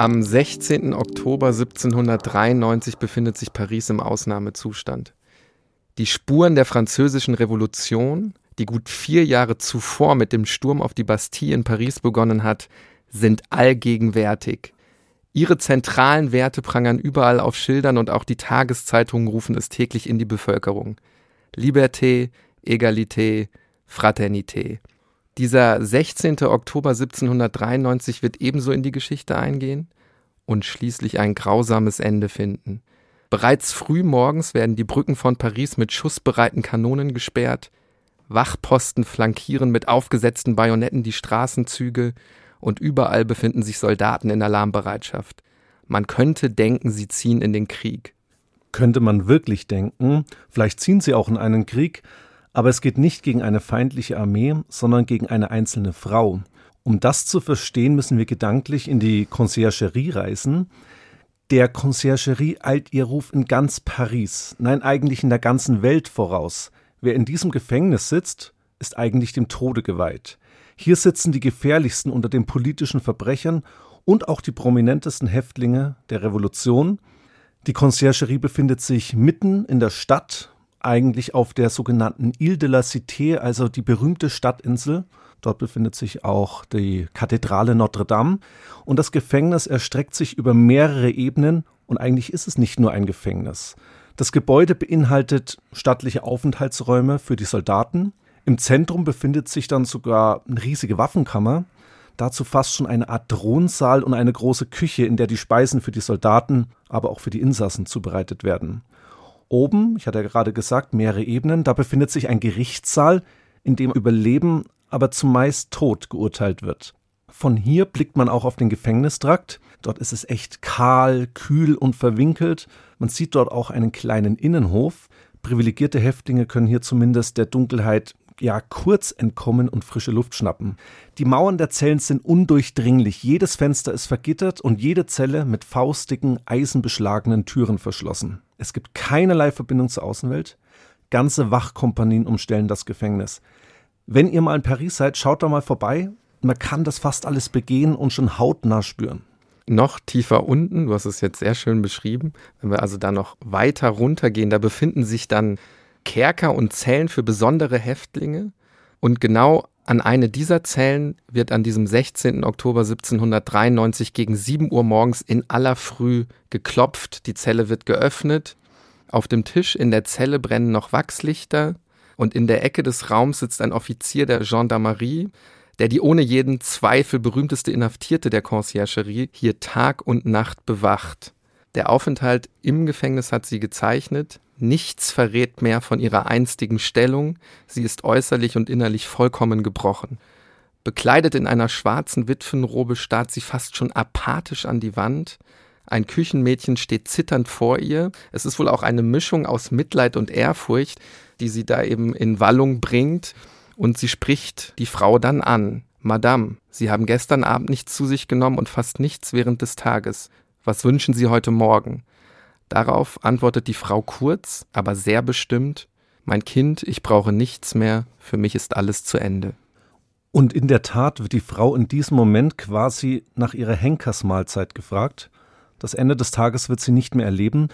Am 16. Oktober 1793 befindet sich Paris im Ausnahmezustand. Die Spuren der französischen Revolution, die gut vier Jahre zuvor mit dem Sturm auf die Bastille in Paris begonnen hat, sind allgegenwärtig. Ihre zentralen Werte prangern überall auf Schildern und auch die Tageszeitungen rufen es täglich in die Bevölkerung. Liberté, Egalité, Fraternité. Dieser 16. Oktober 1793 wird ebenso in die Geschichte eingehen und schließlich ein grausames Ende finden. Bereits früh morgens werden die Brücken von Paris mit schussbereiten Kanonen gesperrt, Wachposten flankieren mit aufgesetzten Bajonetten die Straßenzüge und überall befinden sich Soldaten in Alarmbereitschaft. Man könnte denken, sie ziehen in den Krieg. Könnte man wirklich denken, vielleicht ziehen sie auch in einen Krieg, aber es geht nicht gegen eine feindliche Armee, sondern gegen eine einzelne Frau. Um das zu verstehen, müssen wir gedanklich in die Conciergerie reisen. Der Conciergerie eilt ihr Ruf in ganz Paris, nein eigentlich in der ganzen Welt voraus. Wer in diesem Gefängnis sitzt, ist eigentlich dem Tode geweiht. Hier sitzen die gefährlichsten unter den politischen Verbrechern und auch die prominentesten Häftlinge der Revolution. Die Conciergerie befindet sich mitten in der Stadt, eigentlich auf der sogenannten Ile de la Cité, also die berühmte Stadtinsel. Dort befindet sich auch die Kathedrale Notre Dame. Und das Gefängnis erstreckt sich über mehrere Ebenen und eigentlich ist es nicht nur ein Gefängnis. Das Gebäude beinhaltet stattliche Aufenthaltsräume für die Soldaten. Im Zentrum befindet sich dann sogar eine riesige Waffenkammer. Dazu fast schon eine Art Thronsaal und eine große Küche, in der die Speisen für die Soldaten, aber auch für die Insassen zubereitet werden. Oben, ich hatte ja gerade gesagt, mehrere Ebenen, da befindet sich ein Gerichtssaal, in dem Überleben, aber zumeist tot geurteilt wird. Von hier blickt man auch auf den Gefängnistrakt. Dort ist es echt kahl, kühl und verwinkelt. Man sieht dort auch einen kleinen Innenhof. Privilegierte Häftlinge können hier zumindest der Dunkelheit ja kurz entkommen und frische Luft schnappen. Die Mauern der Zellen sind undurchdringlich, jedes Fenster ist vergittert und jede Zelle mit faustdicken, eisenbeschlagenen Türen verschlossen. Es gibt keinerlei Verbindung zur Außenwelt. Ganze Wachkompanien umstellen das Gefängnis. Wenn ihr mal in Paris seid, schaut da mal vorbei. Man kann das fast alles begehen und schon hautnah spüren. Noch tiefer unten, du hast es jetzt sehr schön beschrieben, wenn wir also da noch weiter runtergehen, da befinden sich dann Kerker und Zellen für besondere Häftlinge. Und genau an eine dieser Zellen wird an diesem 16. Oktober 1793 gegen 7 Uhr morgens in aller Früh geklopft. Die Zelle wird geöffnet. Auf dem Tisch in der Zelle brennen noch Wachslichter. Und in der Ecke des Raums sitzt ein Offizier der Gendarmerie, der die ohne jeden Zweifel berühmteste Inhaftierte der Conciergerie hier Tag und Nacht bewacht. Der Aufenthalt im Gefängnis hat sie gezeichnet. Nichts verrät mehr von ihrer einstigen Stellung. Sie ist äußerlich und innerlich vollkommen gebrochen. Bekleidet in einer schwarzen Witwenrobe starrt sie fast schon apathisch an die Wand. Ein Küchenmädchen steht zitternd vor ihr. Es ist wohl auch eine Mischung aus Mitleid und Ehrfurcht, die sie da eben in Wallung bringt. Und sie spricht die Frau dann an. Madame, Sie haben gestern Abend nichts zu sich genommen und fast nichts während des Tages. Was wünschen Sie heute Morgen? Darauf antwortet die Frau kurz, aber sehr bestimmt Mein Kind, ich brauche nichts mehr, für mich ist alles zu Ende. Und in der Tat wird die Frau in diesem Moment quasi nach ihrer Henkersmahlzeit gefragt. Das Ende des Tages wird sie nicht mehr erleben.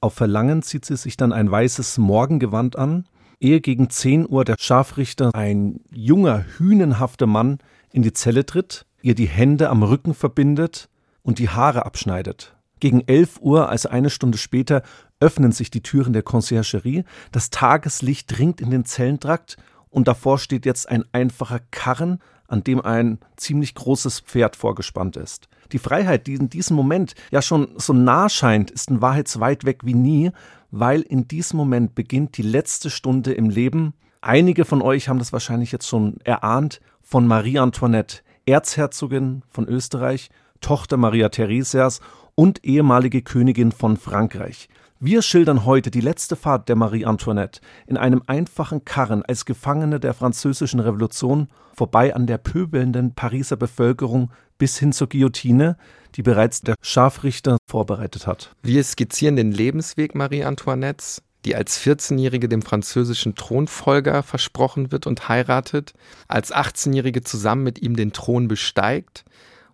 Auf Verlangen zieht sie sich dann ein weißes Morgengewand an, ehe gegen 10 Uhr der Scharfrichter, ein junger, hünenhafter Mann, in die Zelle tritt, ihr die Hände am Rücken verbindet und die Haare abschneidet. Gegen 11 Uhr, also eine Stunde später, öffnen sich die Türen der Conciergerie. Das Tageslicht dringt in den Zellentrakt und davor steht jetzt ein einfacher Karren, an dem ein ziemlich großes Pferd vorgespannt ist. Die Freiheit, die in diesem Moment ja schon so nah scheint, ist in Wahrheit so weit weg wie nie, weil in diesem Moment beginnt die letzte Stunde im Leben. Einige von euch haben das wahrscheinlich jetzt schon erahnt von Marie Antoinette, Erzherzogin von Österreich, Tochter Maria Theresias und ehemalige Königin von Frankreich. Wir schildern heute die letzte Fahrt der Marie Antoinette in einem einfachen Karren als Gefangene der französischen Revolution vorbei an der pöbelnden Pariser Bevölkerung bis hin zur Guillotine, die bereits der Scharfrichter vorbereitet hat. Wir skizzieren den Lebensweg Marie Antoinettes, die als 14-Jährige dem französischen Thronfolger versprochen wird und heiratet, als 18-Jährige zusammen mit ihm den Thron besteigt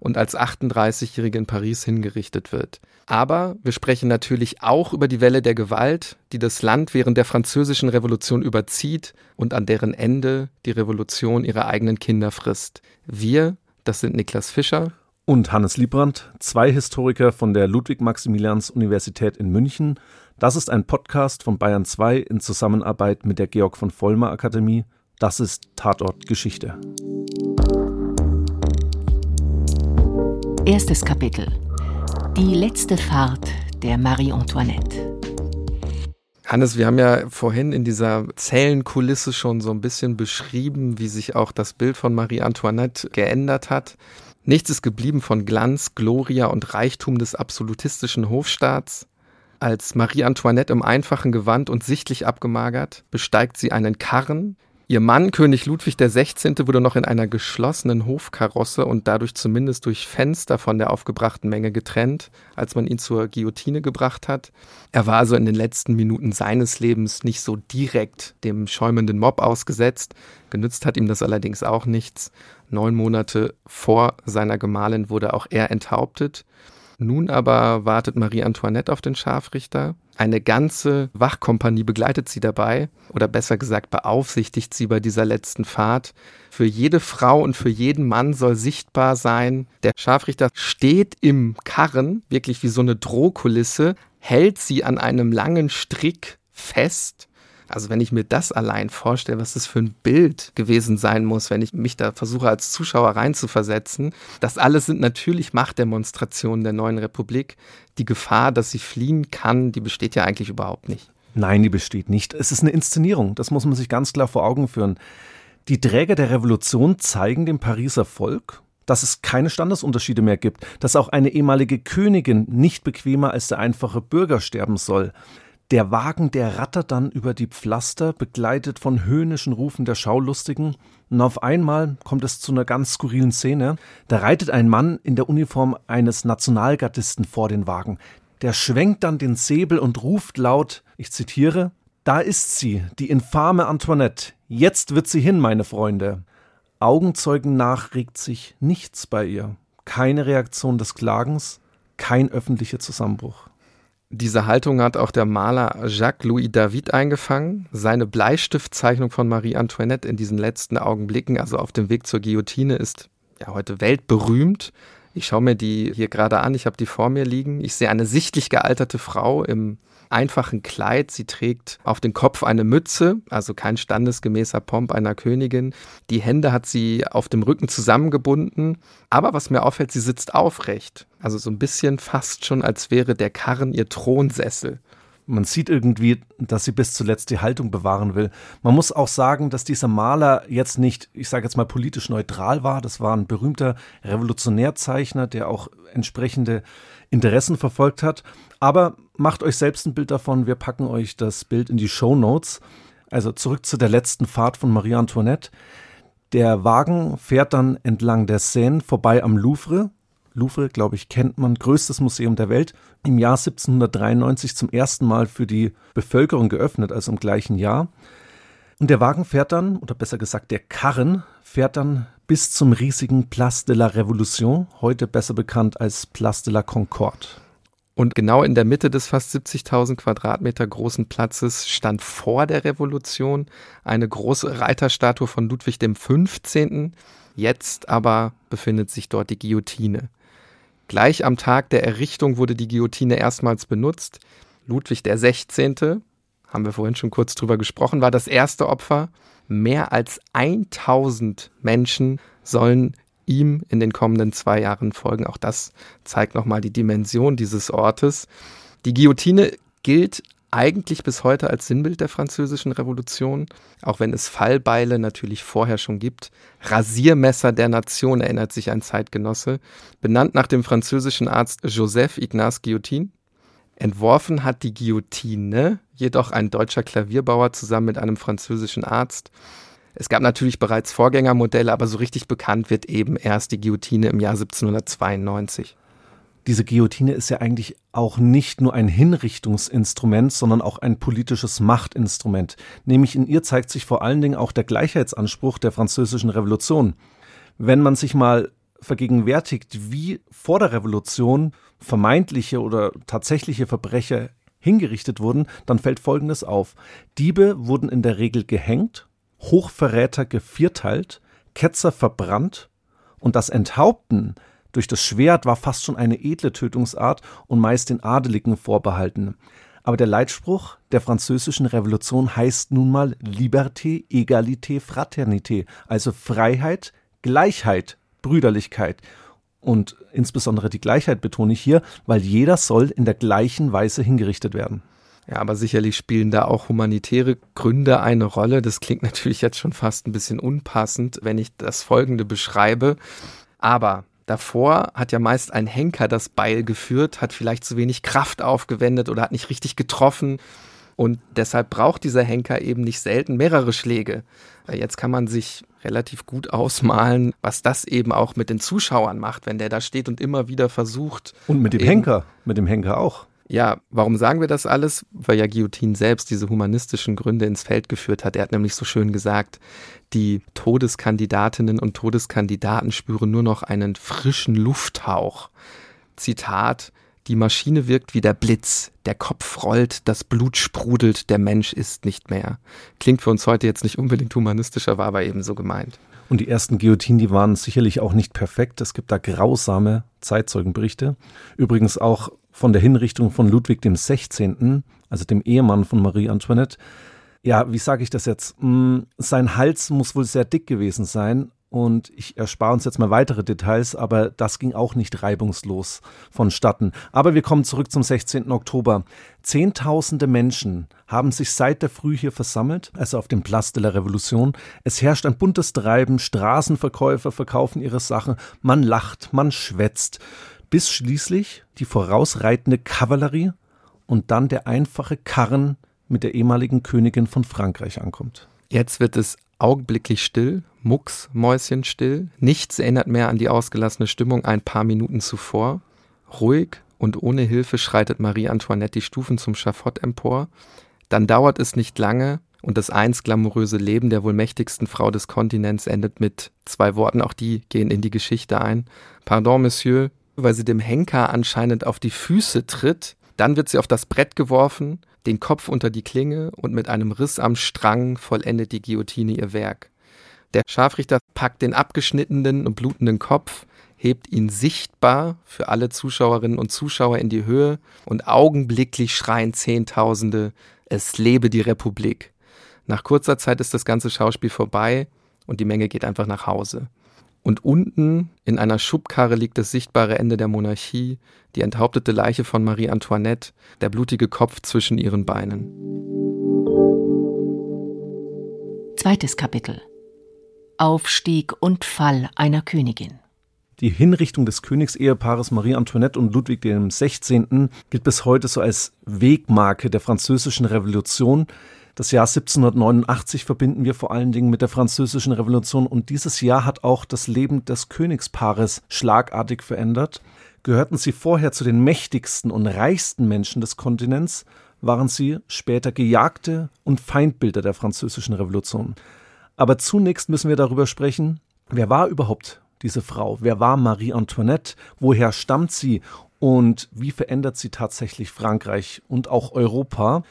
und als 38-Jährige in Paris hingerichtet wird. Aber wir sprechen natürlich auch über die Welle der Gewalt, die das Land während der französischen Revolution überzieht und an deren Ende die Revolution ihre eigenen Kinder frisst. Wir, das sind Niklas Fischer und Hannes Liebrandt, zwei Historiker von der Ludwig-Maximilians-Universität in München. Das ist ein Podcast von Bayern 2 in Zusammenarbeit mit der Georg von Vollmer Akademie. Das ist Tatort Geschichte. Erstes Kapitel. Die letzte Fahrt der Marie Antoinette. Hannes, wir haben ja vorhin in dieser Zellenkulisse schon so ein bisschen beschrieben, wie sich auch das Bild von Marie Antoinette geändert hat. Nichts ist geblieben von Glanz, Gloria und Reichtum des absolutistischen Hofstaats. Als Marie Antoinette im einfachen Gewand und sichtlich abgemagert, besteigt sie einen Karren. Ihr Mann, König Ludwig XVI., wurde noch in einer geschlossenen Hofkarosse und dadurch zumindest durch Fenster von der aufgebrachten Menge getrennt, als man ihn zur Guillotine gebracht hat. Er war also in den letzten Minuten seines Lebens nicht so direkt dem schäumenden Mob ausgesetzt. Genützt hat ihm das allerdings auch nichts. Neun Monate vor seiner Gemahlin wurde auch er enthauptet. Nun aber wartet Marie Antoinette auf den Scharfrichter. Eine ganze Wachkompanie begleitet sie dabei, oder besser gesagt beaufsichtigt sie bei dieser letzten Fahrt. Für jede Frau und für jeden Mann soll sichtbar sein, der Scharfrichter steht im Karren, wirklich wie so eine Drohkulisse, hält sie an einem langen Strick fest also wenn ich mir das allein vorstelle, was das für ein Bild gewesen sein muss, wenn ich mich da versuche als Zuschauer reinzuversetzen, das alles sind natürlich Machtdemonstrationen der neuen Republik. Die Gefahr, dass sie fliehen kann, die besteht ja eigentlich überhaupt nicht. Nein, die besteht nicht. Es ist eine Inszenierung, das muss man sich ganz klar vor Augen führen. Die Träger der Revolution zeigen dem Pariser Volk, dass es keine Standesunterschiede mehr gibt, dass auch eine ehemalige Königin nicht bequemer als der einfache Bürger sterben soll. Der Wagen, der rattert dann über die Pflaster, begleitet von höhnischen Rufen der Schaulustigen, und auf einmal kommt es zu einer ganz skurrilen Szene. Da reitet ein Mann in der Uniform eines Nationalgardisten vor den Wagen. Der schwenkt dann den Säbel und ruft laut, ich zitiere, Da ist sie, die infame Antoinette. Jetzt wird sie hin, meine Freunde. Augenzeugen nach regt sich nichts bei ihr. Keine Reaktion des Klagens, kein öffentlicher Zusammenbruch. Diese Haltung hat auch der Maler Jacques-Louis David eingefangen. Seine Bleistiftzeichnung von Marie Antoinette in diesen letzten Augenblicken, also auf dem Weg zur Guillotine, ist ja heute weltberühmt. Ich schaue mir die hier gerade an, ich habe die vor mir liegen. Ich sehe eine sichtlich gealterte Frau im einfachen Kleid. Sie trägt auf den Kopf eine Mütze, also kein standesgemäßer Pomp einer Königin. Die Hände hat sie auf dem Rücken zusammengebunden. Aber was mir auffällt, sie sitzt aufrecht. Also so ein bisschen fast schon, als wäre der Karren ihr Thronsessel. Man sieht irgendwie, dass sie bis zuletzt die Haltung bewahren will. Man muss auch sagen, dass dieser Maler jetzt nicht, ich sage jetzt mal, politisch neutral war. Das war ein berühmter Revolutionärzeichner, der auch entsprechende Interessen verfolgt hat. Aber macht euch selbst ein Bild davon. Wir packen euch das Bild in die Show Notes. Also zurück zu der letzten Fahrt von Marie Antoinette. Der Wagen fährt dann entlang der Seine vorbei am Louvre. Louvre, glaube ich, kennt man, größtes Museum der Welt. Im Jahr 1793 zum ersten Mal für die Bevölkerung geöffnet, also im gleichen Jahr. Und der Wagen fährt dann, oder besser gesagt der Karren, fährt dann bis zum riesigen Place de la Révolution, heute besser bekannt als Place de la Concorde. Und genau in der Mitte des fast 70.000 Quadratmeter großen Platzes stand vor der Revolution eine große Reiterstatue von Ludwig XV. Jetzt aber befindet sich dort die Guillotine. Gleich am Tag der Errichtung wurde die Guillotine erstmals benutzt. Ludwig XVI., haben wir vorhin schon kurz drüber gesprochen, war das erste Opfer. Mehr als 1000 Menschen sollen ihm in den kommenden zwei Jahren folgen. Auch das zeigt nochmal die Dimension dieses Ortes. Die Guillotine gilt eigentlich bis heute als Sinnbild der französischen Revolution, auch wenn es Fallbeile natürlich vorher schon gibt. Rasiermesser der Nation erinnert sich ein Zeitgenosse, benannt nach dem französischen Arzt Joseph Ignace Guillotin. Entworfen hat die Guillotine jedoch ein deutscher Klavierbauer zusammen mit einem französischen Arzt. Es gab natürlich bereits Vorgängermodelle, aber so richtig bekannt wird eben erst die Guillotine im Jahr 1792. Diese Guillotine ist ja eigentlich auch nicht nur ein Hinrichtungsinstrument, sondern auch ein politisches Machtinstrument. Nämlich in ihr zeigt sich vor allen Dingen auch der Gleichheitsanspruch der französischen Revolution. Wenn man sich mal vergegenwärtigt, wie vor der Revolution vermeintliche oder tatsächliche Verbrecher hingerichtet wurden, dann fällt Folgendes auf. Diebe wurden in der Regel gehängt, Hochverräter gevierteilt, Ketzer verbrannt und das Enthaupten durch das Schwert war fast schon eine edle Tötungsart und meist den Adeligen vorbehalten. Aber der Leitspruch der französischen Revolution heißt nun mal Liberté, Egalité, Fraternité, also Freiheit, Gleichheit, Brüderlichkeit. Und insbesondere die Gleichheit betone ich hier, weil jeder soll in der gleichen Weise hingerichtet werden. Ja, aber sicherlich spielen da auch humanitäre Gründe eine Rolle. Das klingt natürlich jetzt schon fast ein bisschen unpassend, wenn ich das Folgende beschreibe. Aber davor hat ja meist ein Henker das Beil geführt, hat vielleicht zu wenig Kraft aufgewendet oder hat nicht richtig getroffen. Und deshalb braucht dieser Henker eben nicht selten mehrere Schläge. Jetzt kann man sich relativ gut ausmalen, was das eben auch mit den Zuschauern macht, wenn der da steht und immer wieder versucht. Und mit dem Henker, mit dem Henker auch. Ja, warum sagen wir das alles? Weil ja Guillotine selbst diese humanistischen Gründe ins Feld geführt hat. Er hat nämlich so schön gesagt, die Todeskandidatinnen und Todeskandidaten spüren nur noch einen frischen Lufthauch. Zitat, die Maschine wirkt wie der Blitz, der Kopf rollt, das Blut sprudelt, der Mensch ist nicht mehr. Klingt für uns heute jetzt nicht unbedingt humanistischer, war aber eben so gemeint. Und die ersten Guillotinen, die waren sicherlich auch nicht perfekt. Es gibt da grausame Zeitzeugenberichte. Übrigens auch von der Hinrichtung von Ludwig dem 16., also dem Ehemann von Marie Antoinette. Ja, wie sage ich das jetzt? Hm, sein Hals muss wohl sehr dick gewesen sein. Und ich erspare uns jetzt mal weitere Details, aber das ging auch nicht reibungslos vonstatten. Aber wir kommen zurück zum 16. Oktober. Zehntausende Menschen haben sich seit der Früh hier versammelt, also auf dem Place de la Revolution. Es herrscht ein buntes Treiben, Straßenverkäufer verkaufen ihre Sachen, man lacht, man schwätzt bis schließlich die vorausreitende Kavallerie und dann der einfache Karren mit der ehemaligen Königin von Frankreich ankommt. Jetzt wird es augenblicklich still, mucksmäuschenstill. Nichts erinnert mehr an die ausgelassene Stimmung ein paar Minuten zuvor. Ruhig und ohne Hilfe schreitet Marie Antoinette die Stufen zum Schafott empor. Dann dauert es nicht lange und das einst glamouröse Leben der wohl mächtigsten Frau des Kontinents endet mit zwei Worten, auch die gehen in die Geschichte ein. Pardon, Monsieur, weil sie dem Henker anscheinend auf die Füße tritt. Dann wird sie auf das Brett geworfen, den Kopf unter die Klinge und mit einem Riss am Strang vollendet die Guillotine ihr Werk. Der Scharfrichter packt den abgeschnittenen und blutenden Kopf, hebt ihn sichtbar für alle Zuschauerinnen und Zuschauer in die Höhe und augenblicklich schreien Zehntausende, es lebe die Republik. Nach kurzer Zeit ist das ganze Schauspiel vorbei und die Menge geht einfach nach Hause. Und unten in einer Schubkarre liegt das sichtbare Ende der Monarchie, die enthauptete Leiche von Marie Antoinette, der blutige Kopf zwischen ihren Beinen. Zweites Kapitel Aufstieg und Fall einer Königin. Die Hinrichtung des Königsehepaars Marie Antoinette und Ludwig XVI. gilt bis heute so als Wegmarke der französischen Revolution, das Jahr 1789 verbinden wir vor allen Dingen mit der Französischen Revolution und dieses Jahr hat auch das Leben des Königspaares schlagartig verändert. Gehörten sie vorher zu den mächtigsten und reichsten Menschen des Kontinents, waren sie später Gejagte und Feindbilder der Französischen Revolution. Aber zunächst müssen wir darüber sprechen, wer war überhaupt diese Frau? Wer war Marie Antoinette? Woher stammt sie? Und wie verändert sie tatsächlich Frankreich und auch Europa?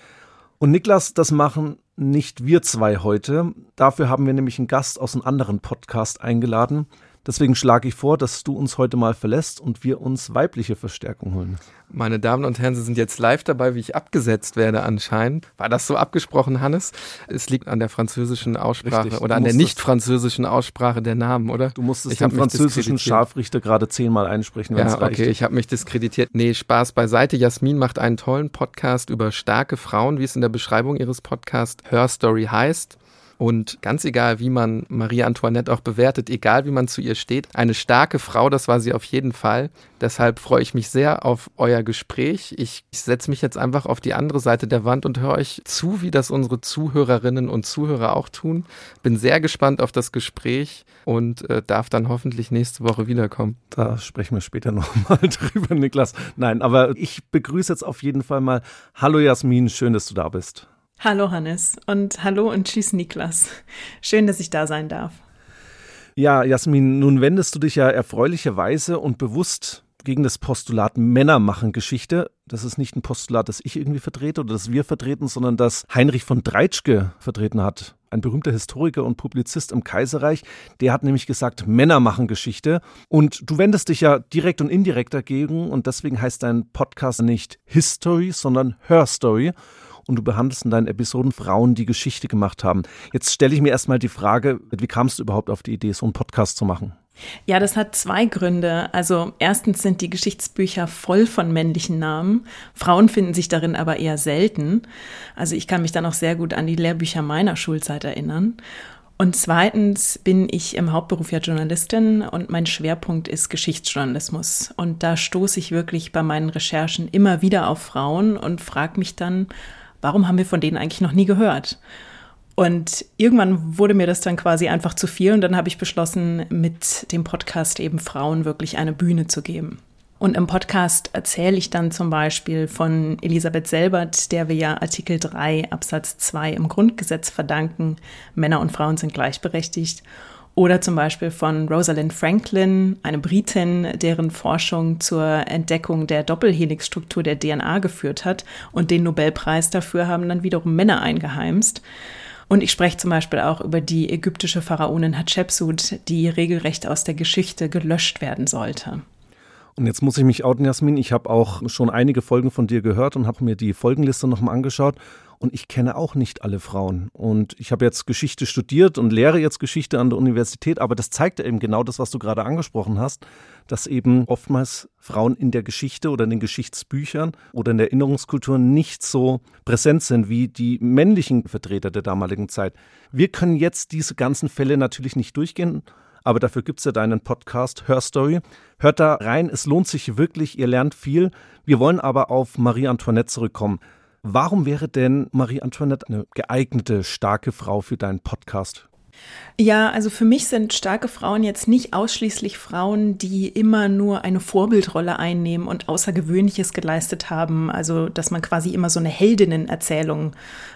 Und Niklas, das machen nicht wir zwei heute. Dafür haben wir nämlich einen Gast aus einem anderen Podcast eingeladen. Deswegen schlage ich vor, dass du uns heute mal verlässt und wir uns weibliche Verstärkung holen. Meine Damen und Herren, Sie sind jetzt live dabei, wie ich abgesetzt werde anscheinend. War das so abgesprochen, Hannes? Es liegt an der französischen Aussprache Richtig, oder an der nicht französischen Aussprache der Namen, oder? Du musstest ich den französischen Scharfrichter gerade zehnmal einsprechen, wenn ja, es reicht. okay, ich habe mich diskreditiert. Nee, Spaß beiseite. Jasmin macht einen tollen Podcast über starke Frauen, wie es in der Beschreibung ihres Podcasts Her Story heißt. Und ganz egal, wie man Marie Antoinette auch bewertet, egal wie man zu ihr steht, eine starke Frau, das war sie auf jeden Fall. Deshalb freue ich mich sehr auf euer Gespräch. Ich, setze mich jetzt einfach auf die andere Seite der Wand und höre euch zu, wie das unsere Zuhörerinnen und Zuhörer auch tun. Bin sehr gespannt auf das Gespräch und äh, darf dann hoffentlich nächste Woche wiederkommen. Da sprechen wir später nochmal drüber, Niklas. Nein, aber ich begrüße jetzt auf jeden Fall mal. Hallo Jasmin, schön, dass du da bist. Hallo Hannes und hallo und tschüss Niklas. Schön, dass ich da sein darf. Ja, Jasmin, nun wendest du dich ja erfreulicherweise und bewusst gegen das Postulat Männer machen Geschichte. Das ist nicht ein Postulat, das ich irgendwie vertrete oder das wir vertreten, sondern das Heinrich von Dreitschke vertreten hat. Ein berühmter Historiker und Publizist im Kaiserreich. Der hat nämlich gesagt, Männer machen Geschichte. Und du wendest dich ja direkt und indirekt dagegen. Und deswegen heißt dein Podcast nicht History, sondern Her Story und du behandelst in deinen Episoden Frauen, die Geschichte gemacht haben. Jetzt stelle ich mir erstmal die Frage, wie kamst du überhaupt auf die Idee, so einen Podcast zu machen? Ja, das hat zwei Gründe. Also erstens sind die Geschichtsbücher voll von männlichen Namen. Frauen finden sich darin aber eher selten. Also ich kann mich da noch sehr gut an die Lehrbücher meiner Schulzeit erinnern. Und zweitens bin ich im Hauptberuf ja Journalistin und mein Schwerpunkt ist Geschichtsjournalismus. Und da stoße ich wirklich bei meinen Recherchen immer wieder auf Frauen und frage mich dann, warum haben wir von denen eigentlich noch nie gehört? Und irgendwann wurde mir das dann quasi einfach zu viel und dann habe ich beschlossen, mit dem Podcast eben Frauen wirklich eine Bühne zu geben. Und im Podcast erzähle ich dann zum Beispiel von Elisabeth Selbert, der wir ja Artikel 3 Absatz 2 im Grundgesetz verdanken, Männer und Frauen sind gleichberechtigt. Oder zum Beispiel von Rosalind Franklin, eine Britin, deren Forschung zur Entdeckung der Doppelhelixstruktur der DNA geführt hat. Und den Nobelpreis dafür haben dann wiederum Männer eingeheimst. Und ich spreche zum Beispiel auch über die ägyptische Pharaonin Hatschepsut, die regelrecht aus der Geschichte gelöscht werden sollte. Und jetzt muss ich mich outen, Jasmin. Ich habe auch schon einige Folgen von dir gehört und habe mir die Folgenliste nochmal angeschaut. Und ich kenne auch nicht alle Frauen. Und ich habe jetzt Geschichte studiert und lehre jetzt Geschichte an der Universität. Aber das zeigt eben genau das, was du gerade angesprochen hast, dass eben oftmals Frauen in der Geschichte oder in den Geschichtsbüchern oder in der Erinnerungskultur nicht so präsent sind wie die männlichen Vertreter der damaligen Zeit. Wir können jetzt diese ganzen Fälle natürlich nicht durchgehen aber dafür gibt es ja deinen Podcast Her Story. Hört da rein, es lohnt sich wirklich, ihr lernt viel. Wir wollen aber auf Marie Antoinette zurückkommen. Warum wäre denn Marie Antoinette eine geeignete, starke Frau für deinen Podcast? Ja, also für mich sind starke Frauen jetzt nicht ausschließlich Frauen, die immer nur eine Vorbildrolle einnehmen und Außergewöhnliches geleistet haben. Also, dass man quasi immer so eine Heldinnenerzählung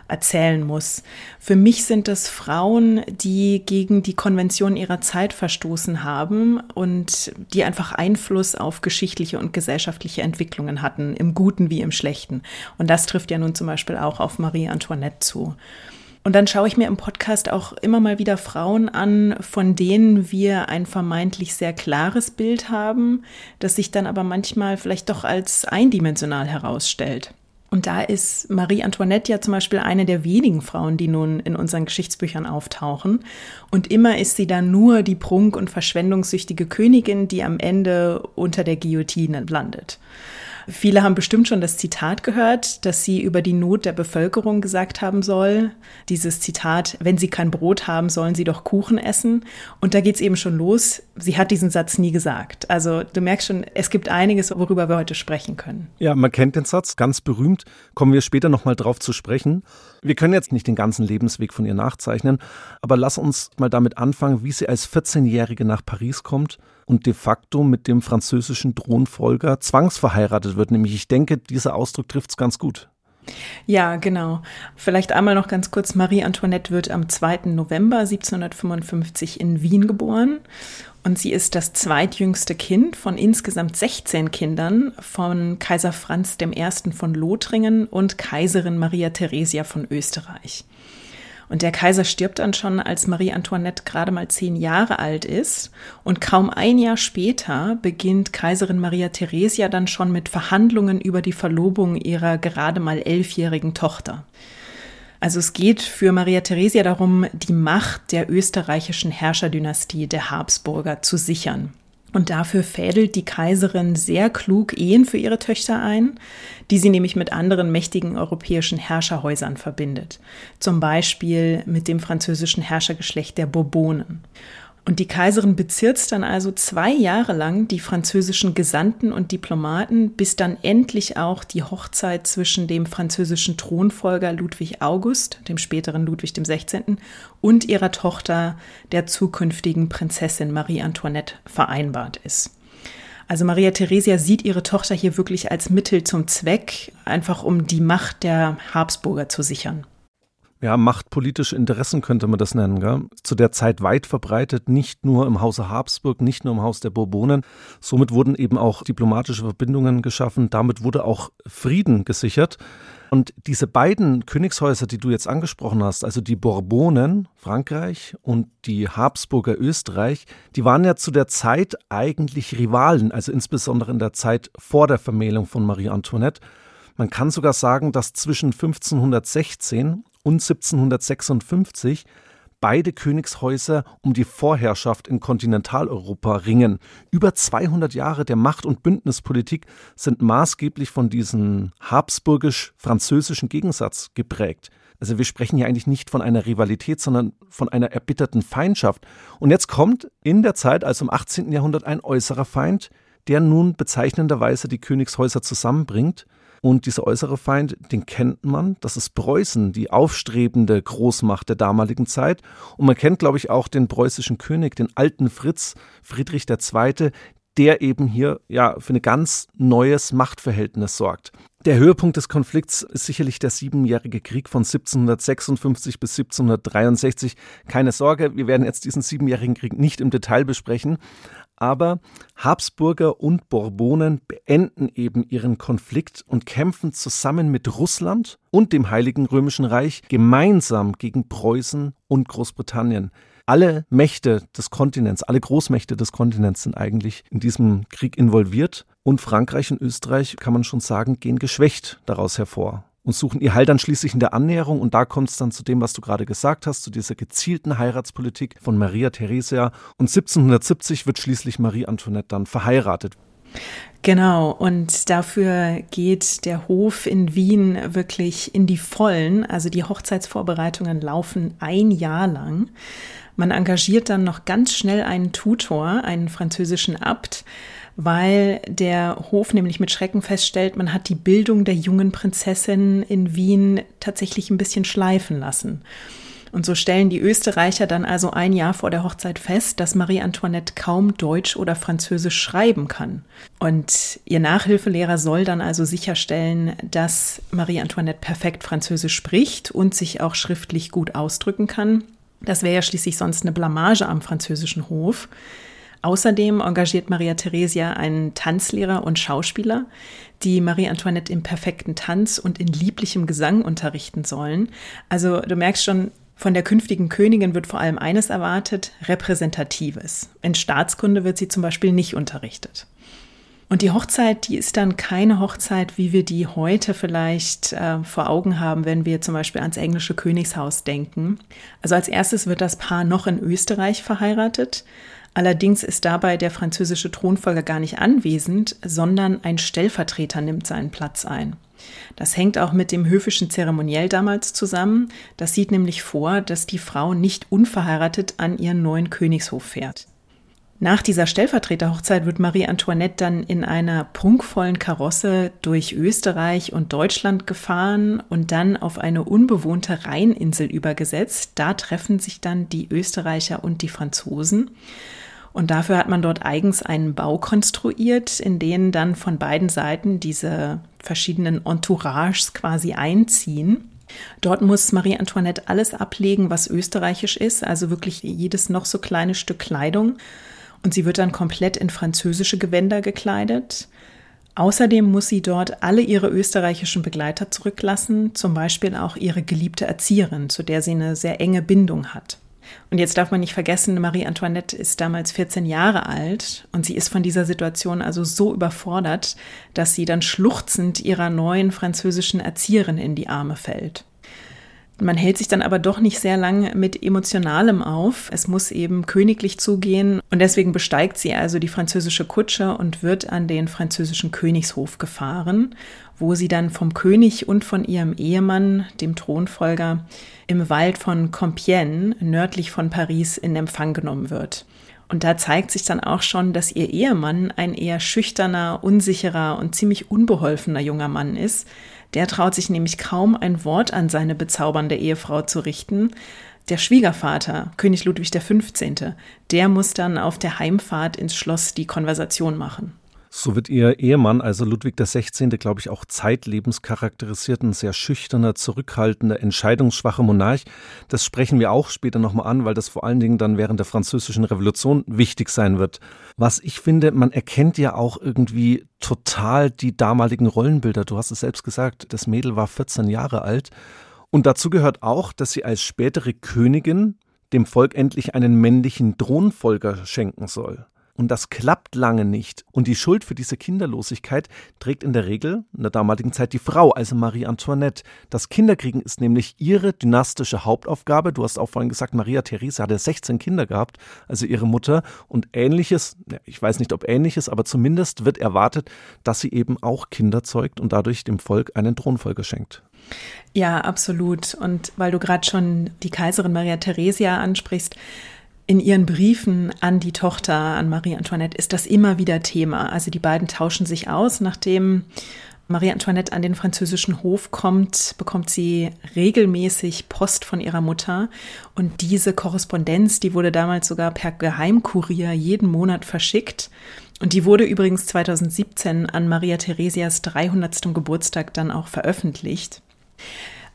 erzählen muss. Für mich sind das Frauen, die gegen die Konvention ihrer Zeit verstoßen haben und die einfach Einfluss auf geschichtliche und gesellschaftliche Entwicklungen hatten, im Guten wie im Schlechten. Und das trifft ja nun zum Beispiel auch auf Marie Antoinette zu. Und dann schaue ich mir im Podcast auch immer mal wieder Frauen an, von denen wir ein vermeintlich sehr klares Bild haben, das sich dann aber manchmal vielleicht doch als eindimensional herausstellt. Und da ist Marie Antoinette ja zum Beispiel eine der wenigen Frauen, die nun in unseren Geschichtsbüchern auftauchen. Und immer ist sie dann nur die prunk- und verschwendungssüchtige Königin, die am Ende unter der Guillotine landet. Viele haben bestimmt schon das Zitat gehört, das sie über die Not der Bevölkerung gesagt haben soll. Dieses Zitat, wenn sie kein Brot haben, sollen sie doch Kuchen essen. Und da geht's eben schon los. Sie hat diesen Satz nie gesagt. Also du merkst schon, es gibt einiges, worüber wir heute sprechen können. Ja, man kennt den Satz, ganz berühmt. Kommen wir später nochmal drauf zu sprechen. Wir können jetzt nicht den ganzen Lebensweg von ihr nachzeichnen, aber lass uns mal damit anfangen, wie sie als 14-Jährige nach Paris kommt und de facto mit dem französischen Thronfolger zwangsverheiratet wird. Nämlich, ich denke, dieser Ausdruck trifft es ganz gut. Ja, genau. Vielleicht einmal noch ganz kurz. Marie Antoinette wird am 2. November 1755 in Wien geboren und sie ist das zweitjüngste Kind von insgesamt 16 Kindern von Kaiser Franz I. von Lothringen und Kaiserin Maria Theresia von Österreich. Und der Kaiser stirbt dann schon, als Marie Antoinette gerade mal zehn Jahre alt ist. Und kaum ein Jahr später beginnt Kaiserin Maria Theresia dann schon mit Verhandlungen über die Verlobung ihrer gerade mal elfjährigen Tochter. Also es geht für Maria Theresia darum, die Macht der österreichischen Herrscherdynastie der Habsburger zu sichern. Und dafür fädelt die Kaiserin sehr klug Ehen für ihre Töchter ein, die sie nämlich mit anderen mächtigen europäischen Herrscherhäusern verbindet. Zum Beispiel mit dem französischen Herrschergeschlecht der Bourbonen. Und die Kaiserin bezirzt dann also zwei Jahre lang die französischen Gesandten und Diplomaten, bis dann endlich auch die Hochzeit zwischen dem französischen Thronfolger Ludwig August, dem späteren Ludwig XVI., und ihrer Tochter, der zukünftigen Prinzessin Marie Antoinette, vereinbart ist. Also Maria Theresia sieht ihre Tochter hier wirklich als Mittel zum Zweck, einfach um die Macht der Habsburger zu sichern. Ja, machtpolitische Interessen könnte man das nennen. Gell? Zu der Zeit weit verbreitet, nicht nur im Hause Habsburg, nicht nur im Haus der Bourbonen. Somit wurden eben auch diplomatische Verbindungen geschaffen. Damit wurde auch Frieden gesichert. Und diese beiden Königshäuser, die du jetzt angesprochen hast, also die Bourbonen, Frankreich, und die Habsburger Österreich, die waren ja zu der Zeit eigentlich Rivalen, also insbesondere in der Zeit vor der Vermählung von Marie Antoinette. Man kann sogar sagen, dass zwischen 1516 und 1756 beide Königshäuser um die Vorherrschaft in Kontinentaleuropa ringen. Über 200 Jahre der Macht- und Bündnispolitik sind maßgeblich von diesem habsburgisch-französischen Gegensatz geprägt. Also wir sprechen hier eigentlich nicht von einer Rivalität, sondern von einer erbitterten Feindschaft. Und jetzt kommt in der Zeit, also im 18. Jahrhundert, ein äußerer Feind, der nun bezeichnenderweise die Königshäuser zusammenbringt. Und dieser äußere Feind, den kennt man, das ist Preußen, die aufstrebende Großmacht der damaligen Zeit. Und man kennt, glaube ich, auch den preußischen König, den alten Fritz, Friedrich II., der eben hier ja für ein ganz neues Machtverhältnis sorgt. Der Höhepunkt des Konflikts ist sicherlich der siebenjährige Krieg von 1756 bis 1763. Keine Sorge, wir werden jetzt diesen siebenjährigen Krieg nicht im Detail besprechen, aber Habsburger und Bourbonen beenden eben ihren Konflikt und kämpfen zusammen mit Russland und dem Heiligen Römischen Reich gemeinsam gegen Preußen und Großbritannien. Alle Mächte des Kontinents, alle Großmächte des Kontinents sind eigentlich in diesem Krieg involviert und Frankreich und Österreich, kann man schon sagen, gehen geschwächt daraus hervor und suchen ihr Heil dann schließlich in der Annäherung. Und da kommt es dann zu dem, was du gerade gesagt hast, zu dieser gezielten Heiratspolitik von Maria Theresia. Und 1770 wird schließlich Marie Antoinette dann verheiratet. Genau, und dafür geht der Hof in Wien wirklich in die Vollen. Also die Hochzeitsvorbereitungen laufen ein Jahr lang. Man engagiert dann noch ganz schnell einen Tutor, einen französischen Abt, weil der Hof nämlich mit Schrecken feststellt, man hat die Bildung der jungen Prinzessin in Wien tatsächlich ein bisschen schleifen lassen. Und so stellen die Österreicher dann also ein Jahr vor der Hochzeit fest, dass Marie Antoinette kaum Deutsch oder Französisch schreiben kann. Und ihr Nachhilfelehrer soll dann also sicherstellen, dass Marie Antoinette perfekt Französisch spricht und sich auch schriftlich gut ausdrücken kann. Das wäre ja schließlich sonst eine Blamage am französischen Hof. Außerdem engagiert Maria Theresia einen Tanzlehrer und Schauspieler, die Marie Antoinette im perfekten Tanz und in lieblichem Gesang unterrichten sollen. Also du merkst schon, von der künftigen Königin wird vor allem eines erwartet, Repräsentatives. In Staatskunde wird sie zum Beispiel nicht unterrichtet. Und die Hochzeit, die ist dann keine Hochzeit, wie wir die heute vielleicht äh, vor Augen haben, wenn wir zum Beispiel ans englische Königshaus denken. Also als erstes wird das Paar noch in Österreich verheiratet. Allerdings ist dabei der französische Thronfolger gar nicht anwesend, sondern ein Stellvertreter nimmt seinen Platz ein. Das hängt auch mit dem höfischen Zeremoniell damals zusammen. Das sieht nämlich vor, dass die Frau nicht unverheiratet an ihren neuen Königshof fährt. Nach dieser Stellvertreterhochzeit wird Marie Antoinette dann in einer prunkvollen Karosse durch Österreich und Deutschland gefahren und dann auf eine unbewohnte Rheininsel übergesetzt. Da treffen sich dann die Österreicher und die Franzosen. Und dafür hat man dort eigens einen Bau konstruiert, in den dann von beiden Seiten diese verschiedenen Entourages quasi einziehen. Dort muss Marie Antoinette alles ablegen, was österreichisch ist, also wirklich jedes noch so kleine Stück Kleidung. Und sie wird dann komplett in französische Gewänder gekleidet. Außerdem muss sie dort alle ihre österreichischen Begleiter zurücklassen, zum Beispiel auch ihre geliebte Erzieherin, zu der sie eine sehr enge Bindung hat. Und jetzt darf man nicht vergessen, Marie Antoinette ist damals 14 Jahre alt und sie ist von dieser Situation also so überfordert, dass sie dann schluchzend ihrer neuen französischen Erzieherin in die Arme fällt. Man hält sich dann aber doch nicht sehr lang mit Emotionalem auf. Es muss eben königlich zugehen und deswegen besteigt sie also die französische Kutsche und wird an den französischen Königshof gefahren, wo sie dann vom König und von ihrem Ehemann, dem Thronfolger, im Wald von Compiègne, nördlich von Paris, in Empfang genommen wird. Und da zeigt sich dann auch schon, dass ihr Ehemann ein eher schüchterner, unsicherer und ziemlich unbeholfener junger Mann ist. Der traut sich nämlich kaum ein Wort an seine bezaubernde Ehefrau zu richten. Der Schwiegervater, König Ludwig XV., der muss dann auf der Heimfahrt ins Schloss die Konversation machen. So wird ihr Ehemann, also Ludwig XVI., glaube ich, auch zeitlebens charakterisiert, ein sehr schüchterner, zurückhaltender, entscheidungsschwacher Monarch. Das sprechen wir auch später nochmal an, weil das vor allen Dingen dann während der Französischen Revolution wichtig sein wird. Was ich finde, man erkennt ja auch irgendwie total die damaligen Rollenbilder. Du hast es selbst gesagt, das Mädel war 14 Jahre alt. Und dazu gehört auch, dass sie als spätere Königin dem Volk endlich einen männlichen Thronfolger schenken soll. Und das klappt lange nicht. Und die Schuld für diese Kinderlosigkeit trägt in der Regel in der damaligen Zeit die Frau, also Marie Antoinette. Das Kinderkriegen ist nämlich ihre dynastische Hauptaufgabe. Du hast auch vorhin gesagt, Maria Theresa hatte 16 Kinder gehabt, also ihre Mutter. Und ähnliches, ich weiß nicht ob ähnliches, aber zumindest wird erwartet, dass sie eben auch Kinder zeugt und dadurch dem Volk einen Thronfolger schenkt. Ja, absolut. Und weil du gerade schon die Kaiserin Maria Theresia ansprichst, in ihren Briefen an die Tochter, an Marie Antoinette, ist das immer wieder Thema. Also die beiden tauschen sich aus. Nachdem Marie Antoinette an den französischen Hof kommt, bekommt sie regelmäßig Post von ihrer Mutter. Und diese Korrespondenz, die wurde damals sogar per Geheimkurier jeden Monat verschickt. Und die wurde übrigens 2017 an Maria Theresias 300. Geburtstag dann auch veröffentlicht.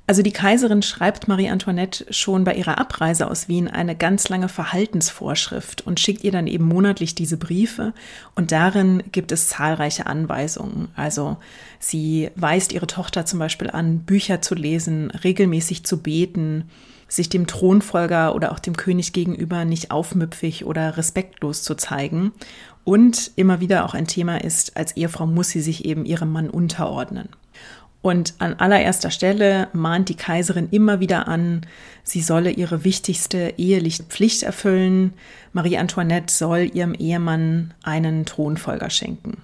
Also die Kaiserin schreibt Marie Antoinette schon bei ihrer Abreise aus Wien eine ganz lange Verhaltensvorschrift und schickt ihr dann eben monatlich diese Briefe und darin gibt es zahlreiche Anweisungen. Also sie weist ihre Tochter zum Beispiel an, Bücher zu lesen, regelmäßig zu beten, sich dem Thronfolger oder auch dem König gegenüber nicht aufmüpfig oder respektlos zu zeigen. Und immer wieder auch ein Thema ist, als Ehefrau muss sie sich eben ihrem Mann unterordnen. Und an allererster Stelle mahnt die Kaiserin immer wieder an, sie solle ihre wichtigste eheliche Pflicht erfüllen. Marie Antoinette soll ihrem Ehemann einen Thronfolger schenken.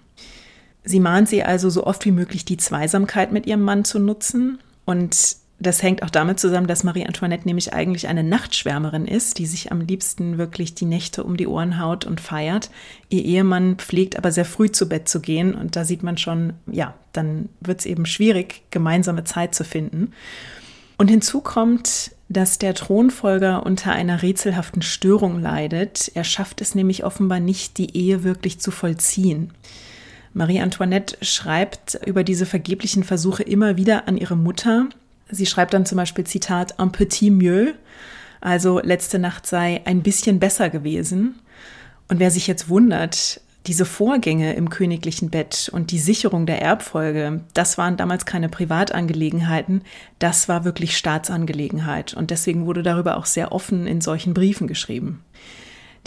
Sie mahnt sie also so oft wie möglich die Zweisamkeit mit ihrem Mann zu nutzen und das hängt auch damit zusammen, dass Marie Antoinette nämlich eigentlich eine Nachtschwärmerin ist, die sich am liebsten wirklich die Nächte um die Ohren haut und feiert. Ihr Ehemann pflegt aber sehr früh zu Bett zu gehen und da sieht man schon, ja, dann wird es eben schwierig, gemeinsame Zeit zu finden. Und hinzu kommt, dass der Thronfolger unter einer rätselhaften Störung leidet. Er schafft es nämlich offenbar nicht, die Ehe wirklich zu vollziehen. Marie Antoinette schreibt über diese vergeblichen Versuche immer wieder an ihre Mutter, Sie schreibt dann zum Beispiel Zitat un petit mieux, also letzte Nacht sei ein bisschen besser gewesen. Und wer sich jetzt wundert, diese Vorgänge im königlichen Bett und die Sicherung der Erbfolge, das waren damals keine Privatangelegenheiten, das war wirklich Staatsangelegenheit. Und deswegen wurde darüber auch sehr offen in solchen Briefen geschrieben.